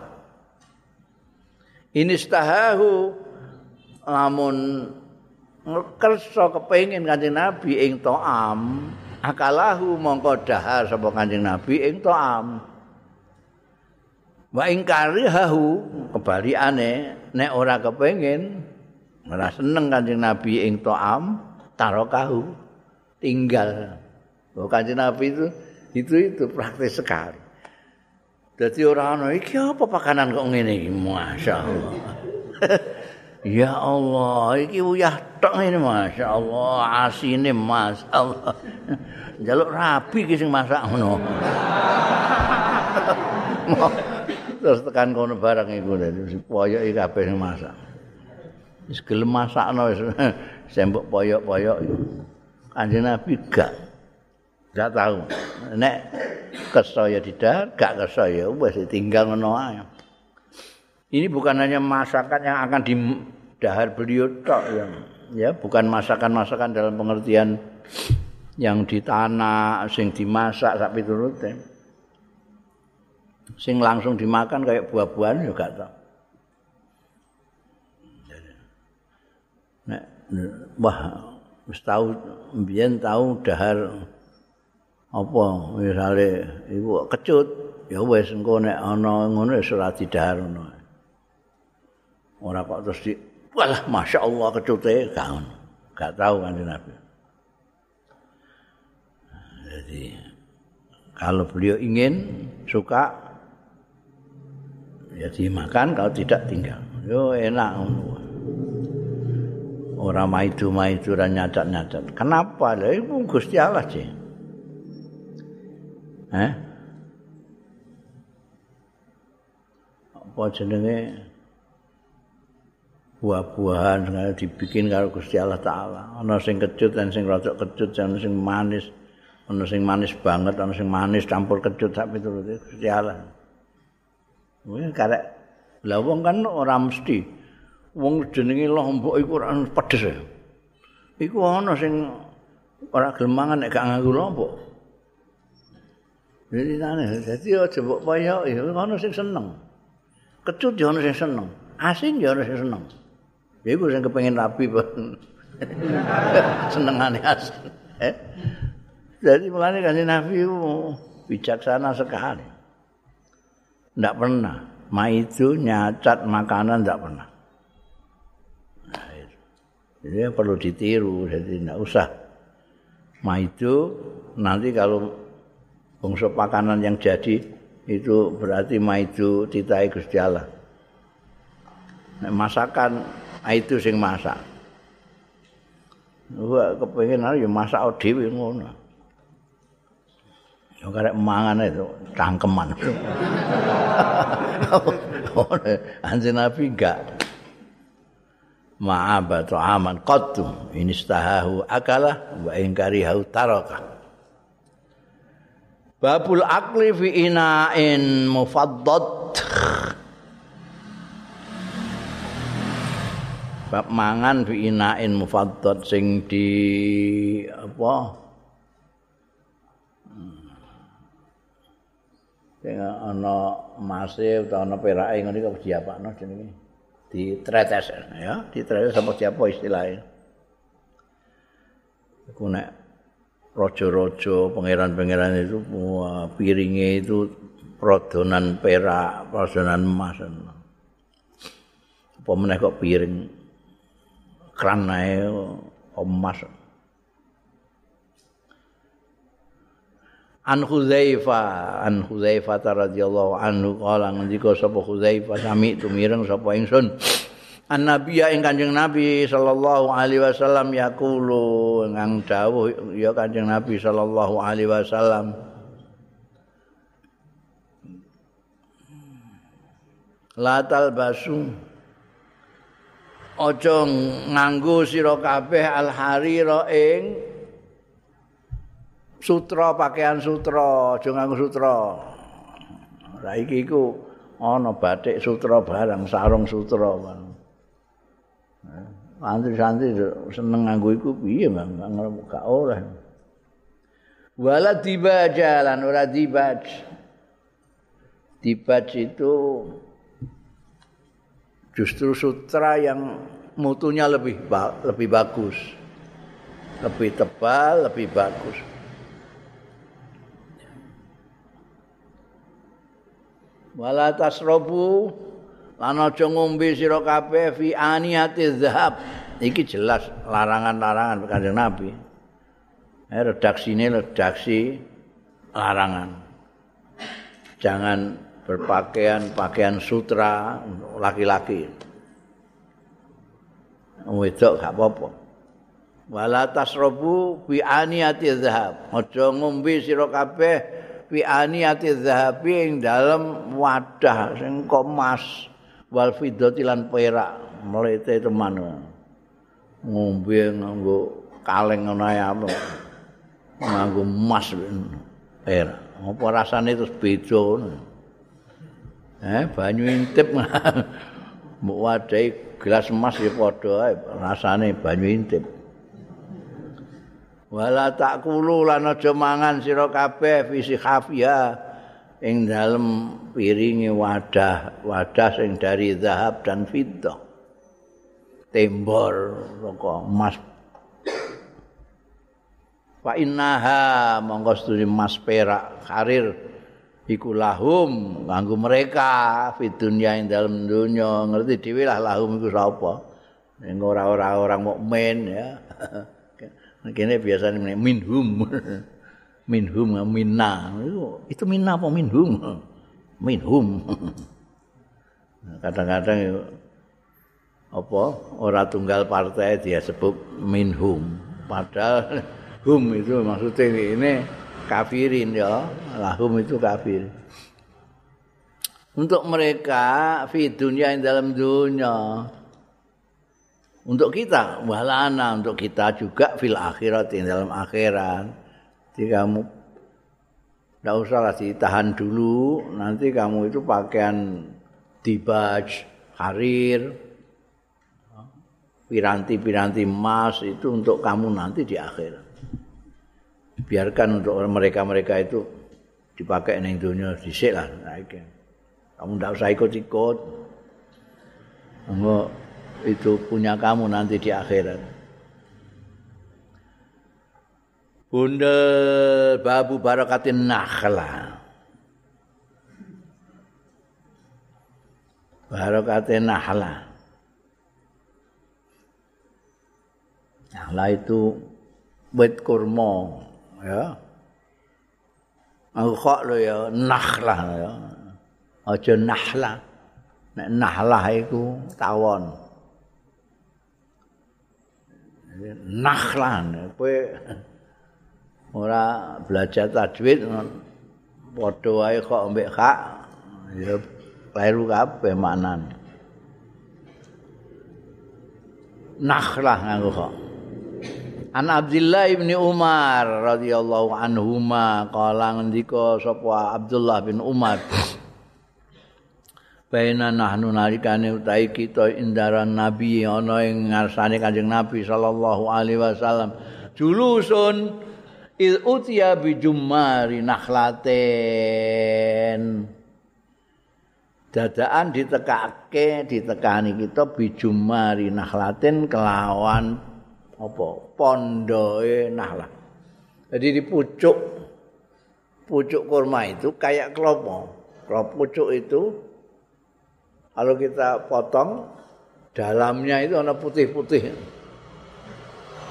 Inistahahu lamun kersa kepengin kanjeng Nabi ing to'am akalahu mongko dahar sapa kanjeng Nabi ing to'am wa ing karihahu kebalikane nek ora kepengin ora seneng kanjeng Nabi ing to'am tarokahu tinggal. Oh, kanjeng Nabi itu itu itu praktis sekali. Jadi orang ana iki apa pakanan kok ngene iki? Masyaallah. (laughs) Ya Allah, iki uyah tok ngene Masya Allah, asine Mas Allah. Jaluk rabi ki sing masak ngono. (laughs) Terus tekan kono barang iku si poyok kabeh sing masak. Wis gelem masakno wis (laughs) sembok poyok-poyok. Kanjeng Nabi gak gak tahu. Nek kesaya didar, gak kesaya wis tinggal ngono ae. Ini bukan hanya masakan yang akan di dahar beliau tok yang ya bukan masakan-masakan dalam pengertian yang di tanah sing dimasak sak piturute sing langsung dimakan kayak buah-buahan juga tak Nek, wah wis tahu mbiyen tahu dahar apa misale iku kecut ya wis engko nek ana ngono wis ora didahar ngono. Ora kok terus di Walah, masya Allah kecute gak gak tahu kan Nabi. Jadi kalau beliau ingin suka ya dimakan kalau tidak tinggal. Yo enak Orang maidu maidu dan nyacat nyacat. Kenapa? Lah itu Gusti Allah sih. Eh? Apa jenenge? buah-buahan segala dibikin karo Gusti Allah taala. Ana sing kecut dan sing rada kecut, ana sing manis, ana sing manis banget, ana sing manis campur kecut sak piturute Gusti Allah. Kuwi karek lah wong kan ora mesti wong jenenge lombok iku ora pedes. Iku ana sing ora gelem nek gak nganggo lombok. Jadi tane, jadi aja mbok payah, ya ana sing seneng. Kecut ya ana sing seneng, asin ya ana sing seneng. Ya iku sing kepengin rapi pun. (laughs) Senengane asin. Eh? Jadi mulane kan Nabi bijaksana sekali. Ndak pernah ma itu nyacat makanan ndak pernah. Nah, itu. Jadi perlu ditiru, jadi ndak usah. Ma itu nanti kalau bungsu makanan yang jadi itu berarti ma itu Gusti Allah. Nah, masakan itu sing masak. Gua kepengin ya masak dhewe ngono. Yo karek mangan itu cangkeman. Anjir Nabi enggak. Ma'aba aman qattu in istahahu akala wa in karihahu taraka. Babul akli fi ina'in mufaddad bab mangan fi inain mufaddad sing di apa ana mase utawa ana perake ngene kok diapakno jenenge? Ditretes ya ditretes sama siapa istilahnya? Iku nek raja-raja pangeran-pangeran itu piringnya itu prodonan perak prodonan emas apa meneh kok piring? Kran ae emas An Huzaifa an Huzaifa radhiyallahu anhu qala ngendika sapa Huzaifa sami tumireng sapa ingsun. An Nabi ya ing Kanjeng Nabi sallallahu alaihi wasallam yaqulu ngang dawuh ya Kanjeng Nabi sallallahu alaihi wasallam. La talbasu. Aja nganggo sira kabeh al harira ing sutra pakaian sutra aja nganggo sutra saiki iku ana batik sutra barang sarung sutra barang santri-santri seneng nganggo iku piye bang? Gak ora wala dibaja lan ora dibaj. Dibaj itu justru sutra yang mutunya lebih lebih bagus. Lebih tebal lebih bagus wala tasrobu lan aja ngombe sira kabeh fi aniyati zahab. Iki jelas larangan-larangan kanjeng Nabi. Eh, redaksine redaksi larangan. Jangan berpakaian pakaian sutra laki-laki. Wedok gak apa-apa. Wala tasrobu fi aniyati zahab. Aja ngombe sira kabeh fi aniyati dzahabi ing dalem wadah sing emas wal fiddati lan perak mlete teman. Ngombe nganggo kaleng ngono ae apa? Nganggo emas perak. Apa rasane terus beda eh banyu intip. (laughs) Mbok wadahi gelas emas ya padha ae rasane banyu intip wala takulu lan aja mangan sira kabeh visi khafia ing dalem piringe wadah wadah sing dari zahab dan fiddah tembor saka emas. Fa innaha monggo sedune emas perak karir. Iku lahum kanggo mereka fi dunya ing dalem dunya ngerti dhewe lah lahum iku sapa? Ning ora-ora orang mukmin ya (laughs) kene biasane minhum (laughs) minhum minna. Itu minna apa minhum (laughs) minhum kadang-kadang apa ora tunggal partai dia sebut minhum padahal (laughs) hum itu maksudnya ini kafirin ya. Lahum itu kafir. Untuk mereka fi dunia yang dalam dunia untuk kita walana untuk kita juga fil akhirat di dalam akhirat. Jadi kamu tidak usah ditahan dulu nanti kamu itu pakaian dibaj karir piranti-piranti emas itu untuk kamu nanti di akhirat. Biarkan untuk mereka-mereka itu dipakai di dunia disik lah kamu tidak usah ikut-ikut itu punya kamu nanti di akhirat. Bunda babu barakatin nakhla. Barakatin nakhla. Nakhla itu wit kurma, ya. Aku kok lo ya nakhla ya. Aja nahla. Nek nahlah iku tawon. Nakhlan kowe ora belajar tajwid padha wae kok mbek hak ya kleru kabeh maknane nakhlah nganggo kok. An Abdullah bin Umar radhiyallahu anhuma kala ngendika sapa Abdullah bin Umar baina nahnu nalikane utahe kita indaran nabi ana ing ngarsane kanjeng nabi sallallahu alaihi wasallam. Julusun il utiya bi jummari nakhlaten. Dadaan ditekake ditekani kita bijumari nahlatin kelawan apa? Pondoe nahlah jadi di pucuk pucuk kurma itu kayak kelopo kalau pucuk itu kalau kita potong dalamnya itu ada putih-putih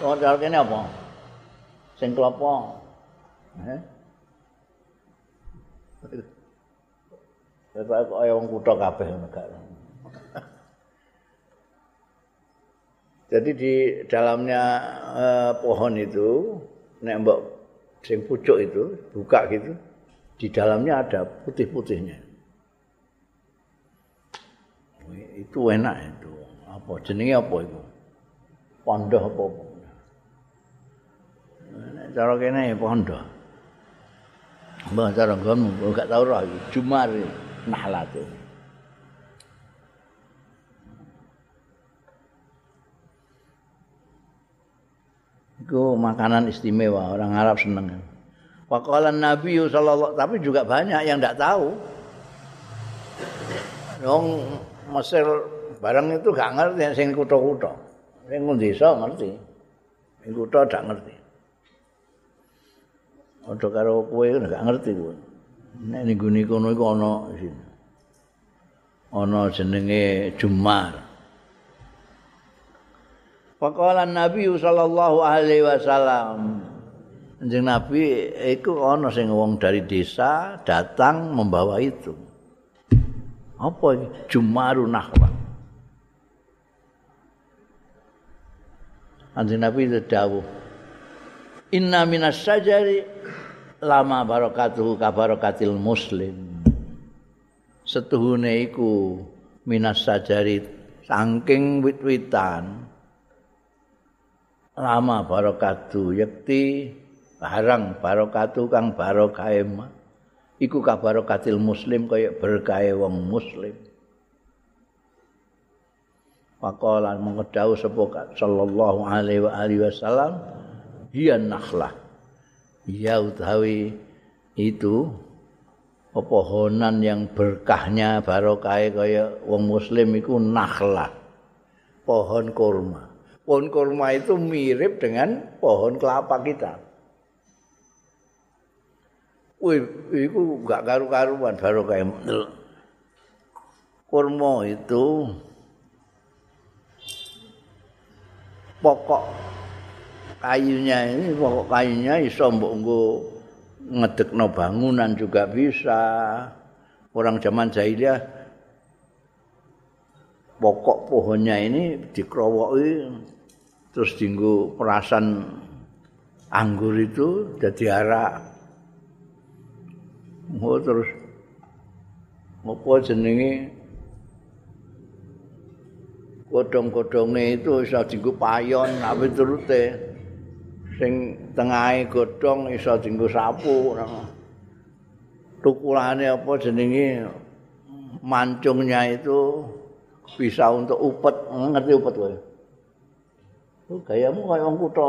oh ini apa sing kelopo eh? Bapak kok wong kutha kabeh negara. Jadi di dalamnya eh, pohon itu nek mbok sing pucuk itu buka gitu di dalamnya ada putih-putihnya. Itu enak itu. Apa jenenge apa itu? Pondoh apa? Nek cara kene pondoh. Mbah cara nggon gak tau roh Jumar. Itu. nahlatu. Itu makanan istimewa, orang Arab seneng. Waqala Nabi sallallahu tapi juga banyak yang tidak tahu. Wong Mesir barang itu gak ngerti sing kutha-kutha. Sing desa ngerti. Sing kutha gak ngerti. Odo karo kowe gak ngerti kowe. nek ning gune kono iku ana ana jenenge Jumar. Faqala Nabi sallallahu alaihi wasallam Kanjeng Nabi iku ana sing wong dari desa datang membawa itu. Apa iki? Jumarun nahwa. Kanjeng Nabi itu dawuh. Inna minas sajari lama barakatuhu kabarakatil muslim setuhune iku minas sajari saking wit-witan lama barakatu yakti barang barakatu kang barakae iku kabarakatil muslim kaya berkahe wong muslim. Pakolan mengedau sepokat sallallahu alaihi wa alihi wasallam hiya nakhlah. Ya utawi itu pepohonan yang berkahnya barokah kaya wong muslim iku nakhlah pohon kurma. Pohon kurma itu mirip dengan pohon kelapa kita Itu gak karu-karuan barokah kurma itu pokok kayunya ini pokok kayunya iso mbok nggo ngedekno bangunan juga bisa. Orang zaman jahiliyah pokok pohonnya ini dikrowoki terus dinggo perasan anggur itu jadi arak. Oh, terus apa jenenge godhong-godhonge itu iso dinggo payon apa turute. sing tengahe godhong iso dienggo sapu tukulane apa jenenge mancungnya itu bisa untuk upet ngerti upet kowe Oh, gayamu kaya wong kutha.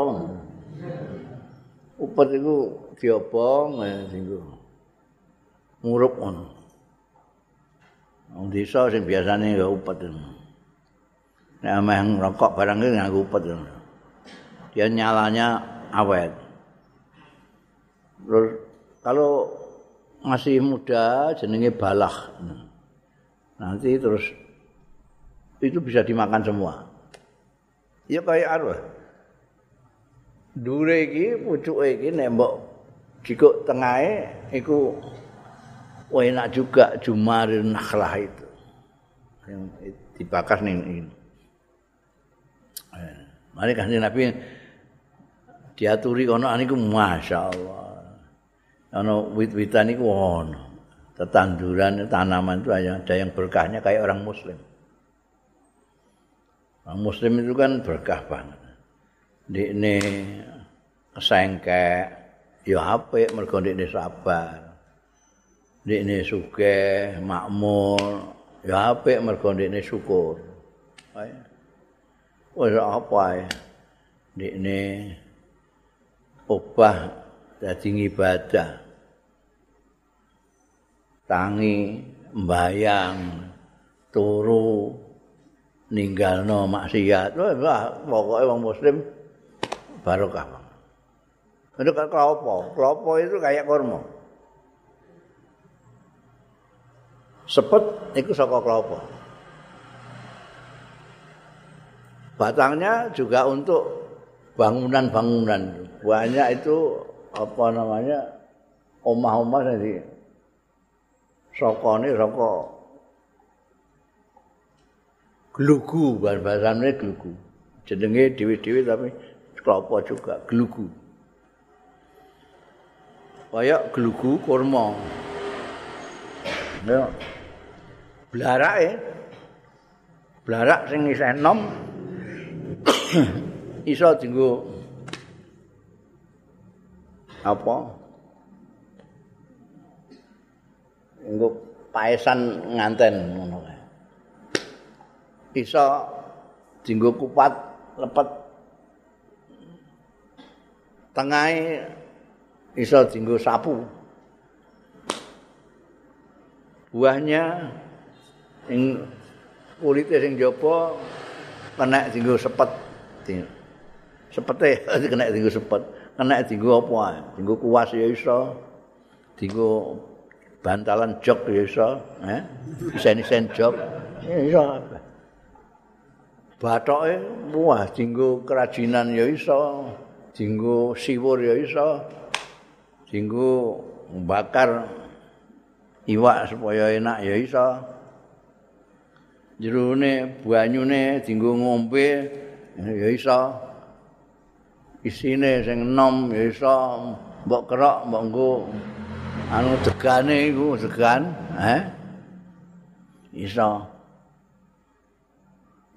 Upet iku diobong ya singgo. Ngurup ngono. Wong desa sing biasane ya upet. Nek ameh ngrokok barang iki nganggo upet. Dia nyalanya awet. Terus kalau masih muda jenenge balah. Nanti terus itu bisa dimakan semua. Ya kayak arwah. Dure iki pucuke iki nek mbok jikuk tengahe iku enak juga jumarin nakhlah itu. Yang dibakar nih ini. Eh, mari kan Nabi diaturi kono niku masyaallah. Ana wit-witan niku ono. Tetanduran tanaman itu ada yang berkahnya kayak orang muslim. Orang muslim itu kan berkah banget. Di ini kesengkek, ya apik mergo ndekne sabar. Ndekne sugih, makmur, ya apik mergo ndekne syukur. Wis apa ya? Ndekne obah dadi ibadah tangi mbayang turu ninggalno maksiat. Wah pokoke wong muslim barokah itu kan kelopo kelopo itu kayak kurma sepet itu saka kelopo batangnya juga untuk bangunan-bangunan. Banyak itu apa namanya omah-omah jadi sokone saka glugu bahasane glugu jenenge dhewe-dhewe tapi kelapa juga glugu kaya glugu kurma. Ya blarake blarak sing isih enom. (coughs) Iso dienggo apa? Nggo paesan nganten ngono kae. Iso dienggo kupat lepet. Tengahe iso dienggo sapu. Buahnya ing kulite sing jaba kena dienggo sepet. Sepete (laughs) kena dienggo sepet. Kena dienggo apa ae? Dienggo kuas ya iso. Dienggo bantalan jok ya iso eh isen-isen jok iso. Bathoke wah dienggo kerajinan ya iso. Dienggo siwur ya iso. Dienggo bakar iwak supaya enak ya iso jerone banyune dienggo ngombe ya iso. Isine sing enom ya iso. Mbok kerok mbok nggo. Anu degane iku degan eh iso.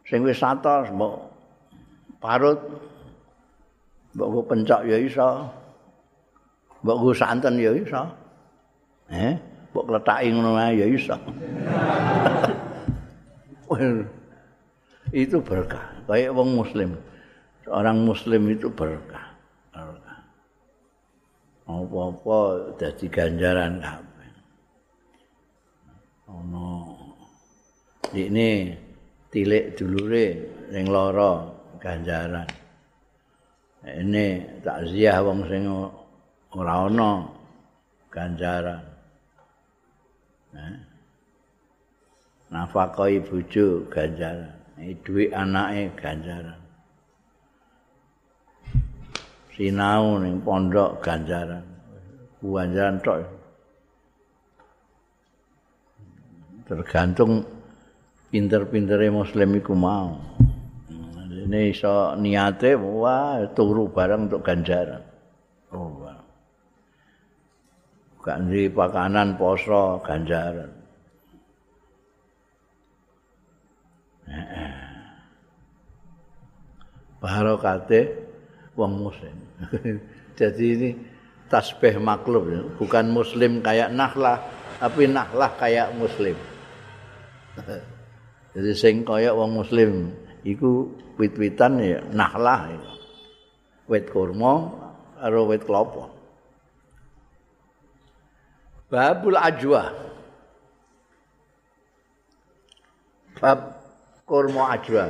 Sing wis satos mbok parut. Mbok nggo pencok ya iso. Mbok nggo santen ya iso. Eh mbok kletaki ngono ya iso (laughs) itu berkah kayak wong muslim seorang muslim itu berkah apa-apa dadi ganjaran kabeh. Ono ini tilik dulure ning lara ganjaran. Ini takziah wong sing ora ana ganjaran. Nah. Nafakoi bojo ganjaran. Ini duit anake ganjaran. sinau ning pondok ganjaran ganjaran tok. Tergantung pinter-pintere muslim iku mau. Ini iso niate wah turu bareng untuk ganjaran oh wah. Gak ndi pakanan poso ganjaran barokate wong muslim. (laughs) Jadi ini tasbih maklum bukan muslim kayak nahlah, tapi nahlah kayak muslim. (laughs) Jadi sing kaya wong muslim iku wit-witan ya nahlah itu. Wit kurma karo wit kelapa. Babul ajwa. Bab kurma ajwa.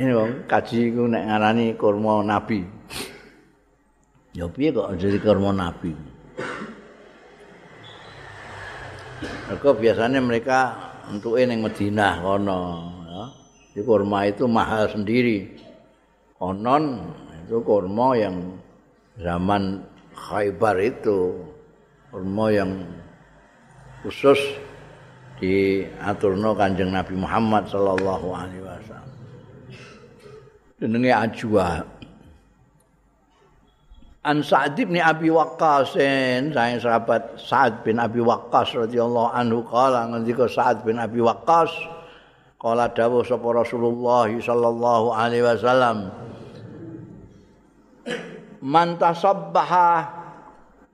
Ini wong kaji iku nek ngarani kurma nabi. Ya piye kok jadi kurma nabi? Mereka biasanya mereka untuk ning Madinah kono ya. Di kurma itu mahal sendiri. Konon itu kurma yang zaman Khaybar itu kurma yang khusus diaturno Kanjeng Nabi Muhammad sallallahu alaihi wasallam. jenenge Ajwa. An Sa'd bin Abi Waqqas, saya sahabat Sa'd bin Abi Waqqas radhiyallahu anhu kala ngendika Sa'd bin Abi Waqqas kala dawuh sapa Rasulullah sallallahu alaihi wasallam Man tasabbaha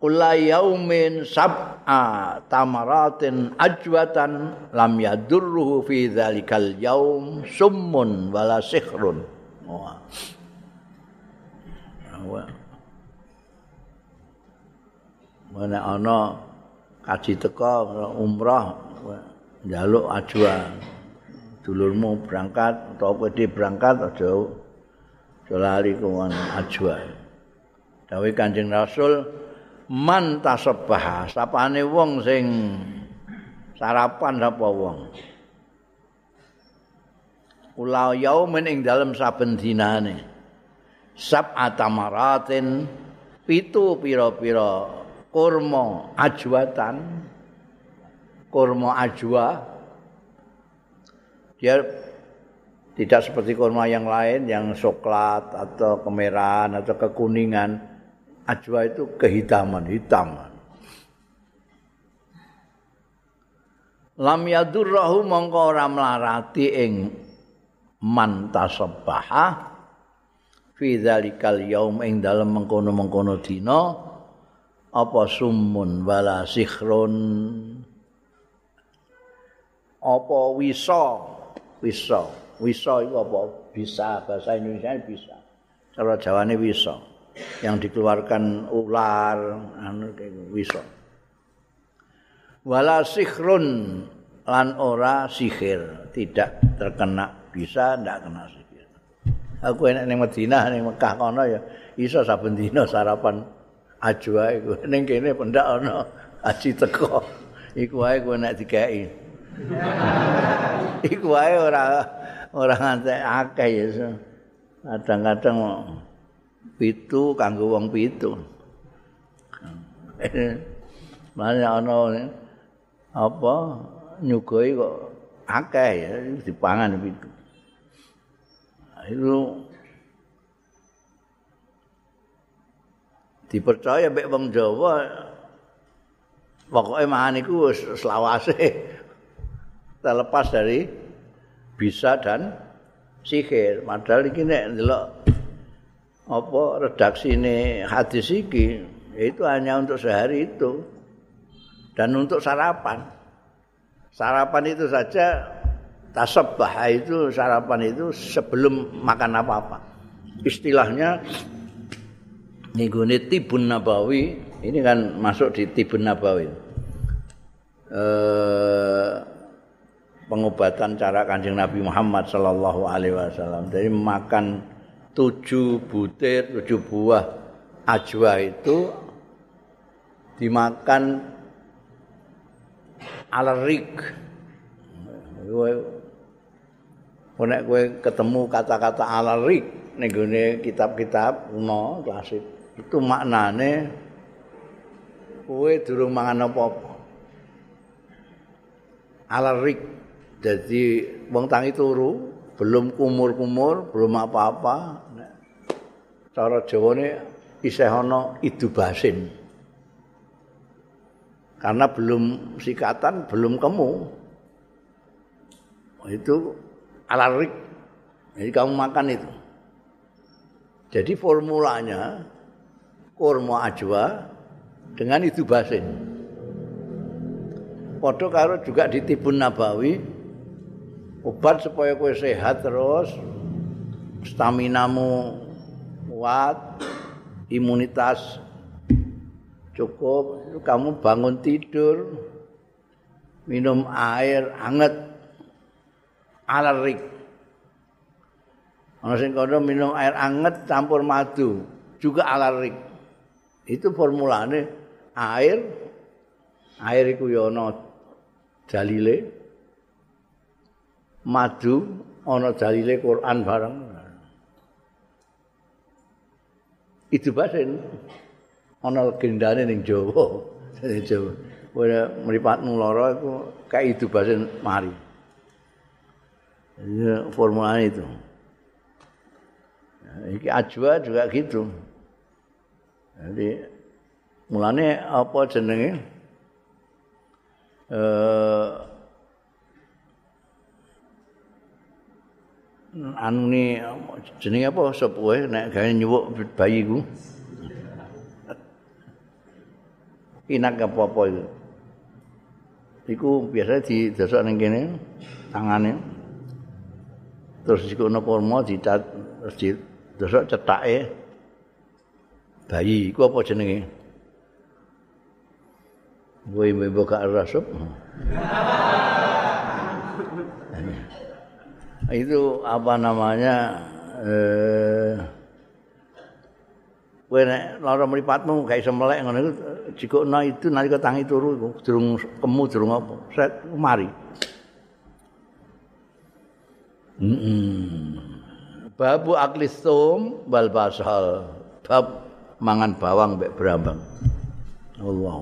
kula yaumin sab'a tamaratin ajwatan lam yadurruhu fi dzalikal yaum summun wala sihrun. Mana ana kaji teko umrah njaluk ajwa. Dulurmu berangkat atau kowe berangkat aja aja lali kuwi ajwa. Dawuh Kanjeng Rasul man tasabbah sapane wong sing sarapan apa wong? Ula yaumin ing dalem saben dinane. Sab'ata maratin pitu pira-pira kurma ajwatan. Kurma ajwa. Dia tidak seperti kurma yang lain yang coklat atau kemerahan atau kekuningan ajwa itu kehitaman hitam lam yadurrahu mongko ora mlarati ing man tasabbaha fi dzalikal yaum ing dalem mengkono-mengkono dina apa sumun wala sikhrun apa wisa wisa wisa itu apa? Bisa bahasa Indonesia bisa. Cara Jawane wisa yang dikeluarkan ular anu wisa wala sikhrun lan ora sihir tidak terkena bisa ndak kena sikir. Aku enak ning Madinah ning Mekah kono ya iso saben dina sarapan ajwa iku (laughs) ning kene pendak ana aji teko. Iku wae kowe nek dikeki. (laughs) iku wae ora ora ngantek akeh ya. Kadang-kadang pitu kanggo wong pitu. (laughs) Mana ana apa nyugoi kok akeh ya dipangan pitu. itu dipercaya mbek wong Jawa pokoke mangan iku selawase (laughs) terlepas dari bisa dan sihir padahal iki nek ndelok apa redaksi ini hadis iki itu hanya untuk sehari itu dan untuk sarapan sarapan itu saja tasabbah itu sarapan itu sebelum makan apa-apa. Istilahnya nih tibun nabawi ini kan masuk di tibun nabawi. Eh, pengobatan cara kanjeng Nabi Muhammad Sallallahu Alaihi Wasallam. Jadi makan tujuh butir, tujuh buah ajwa itu dimakan alarik nek kowe ketemu kata-kata alarik ning kitab-kitab kuno klasik itu maknane kowe durung mangan apa-apa. Alarik jadi wong tangi turu belum kumur-kumur belum apa-apa cara jawane isih ana idubasin karena belum sikatan belum kemu itu alarik. Jadi kamu makan itu. Jadi formulanya kurma ajwa dengan itu basin. Podo karo juga di Tibun Nabawi obat supaya kue sehat terus staminamu kuat imunitas cukup kamu bangun tidur minum air hangat alarik. Ana sing minum air anget campur madu, juga alarik. Itu formulane air air iku ya dalile madu ana dalile Quran bareng. Itu basen ana legendane ning Jawa. Jawa. Ora mripatmu lara iku kayak itu basen mari. ya, formula itu. Iki ajwa juga gitu. Jadi mulane apa jenenge? Eh anu ni jenenge apa kowe nek gawe nyuwuk bayi ku. Inak apa-apa itu. Iku biasa di desa ning kene tangane. terus dikono kurma dicat terus di terus cetake bayi iku apa jenenge Woi mbok gak rasup. Itu apa namanya eh kowe nek lara mripatmu gak iso melek ngono iku jikokno itu nalika tangi turu iku durung kemu durung apa set mari. Babu aklisum wal basal bab mangan bawang mbek brambang. Allah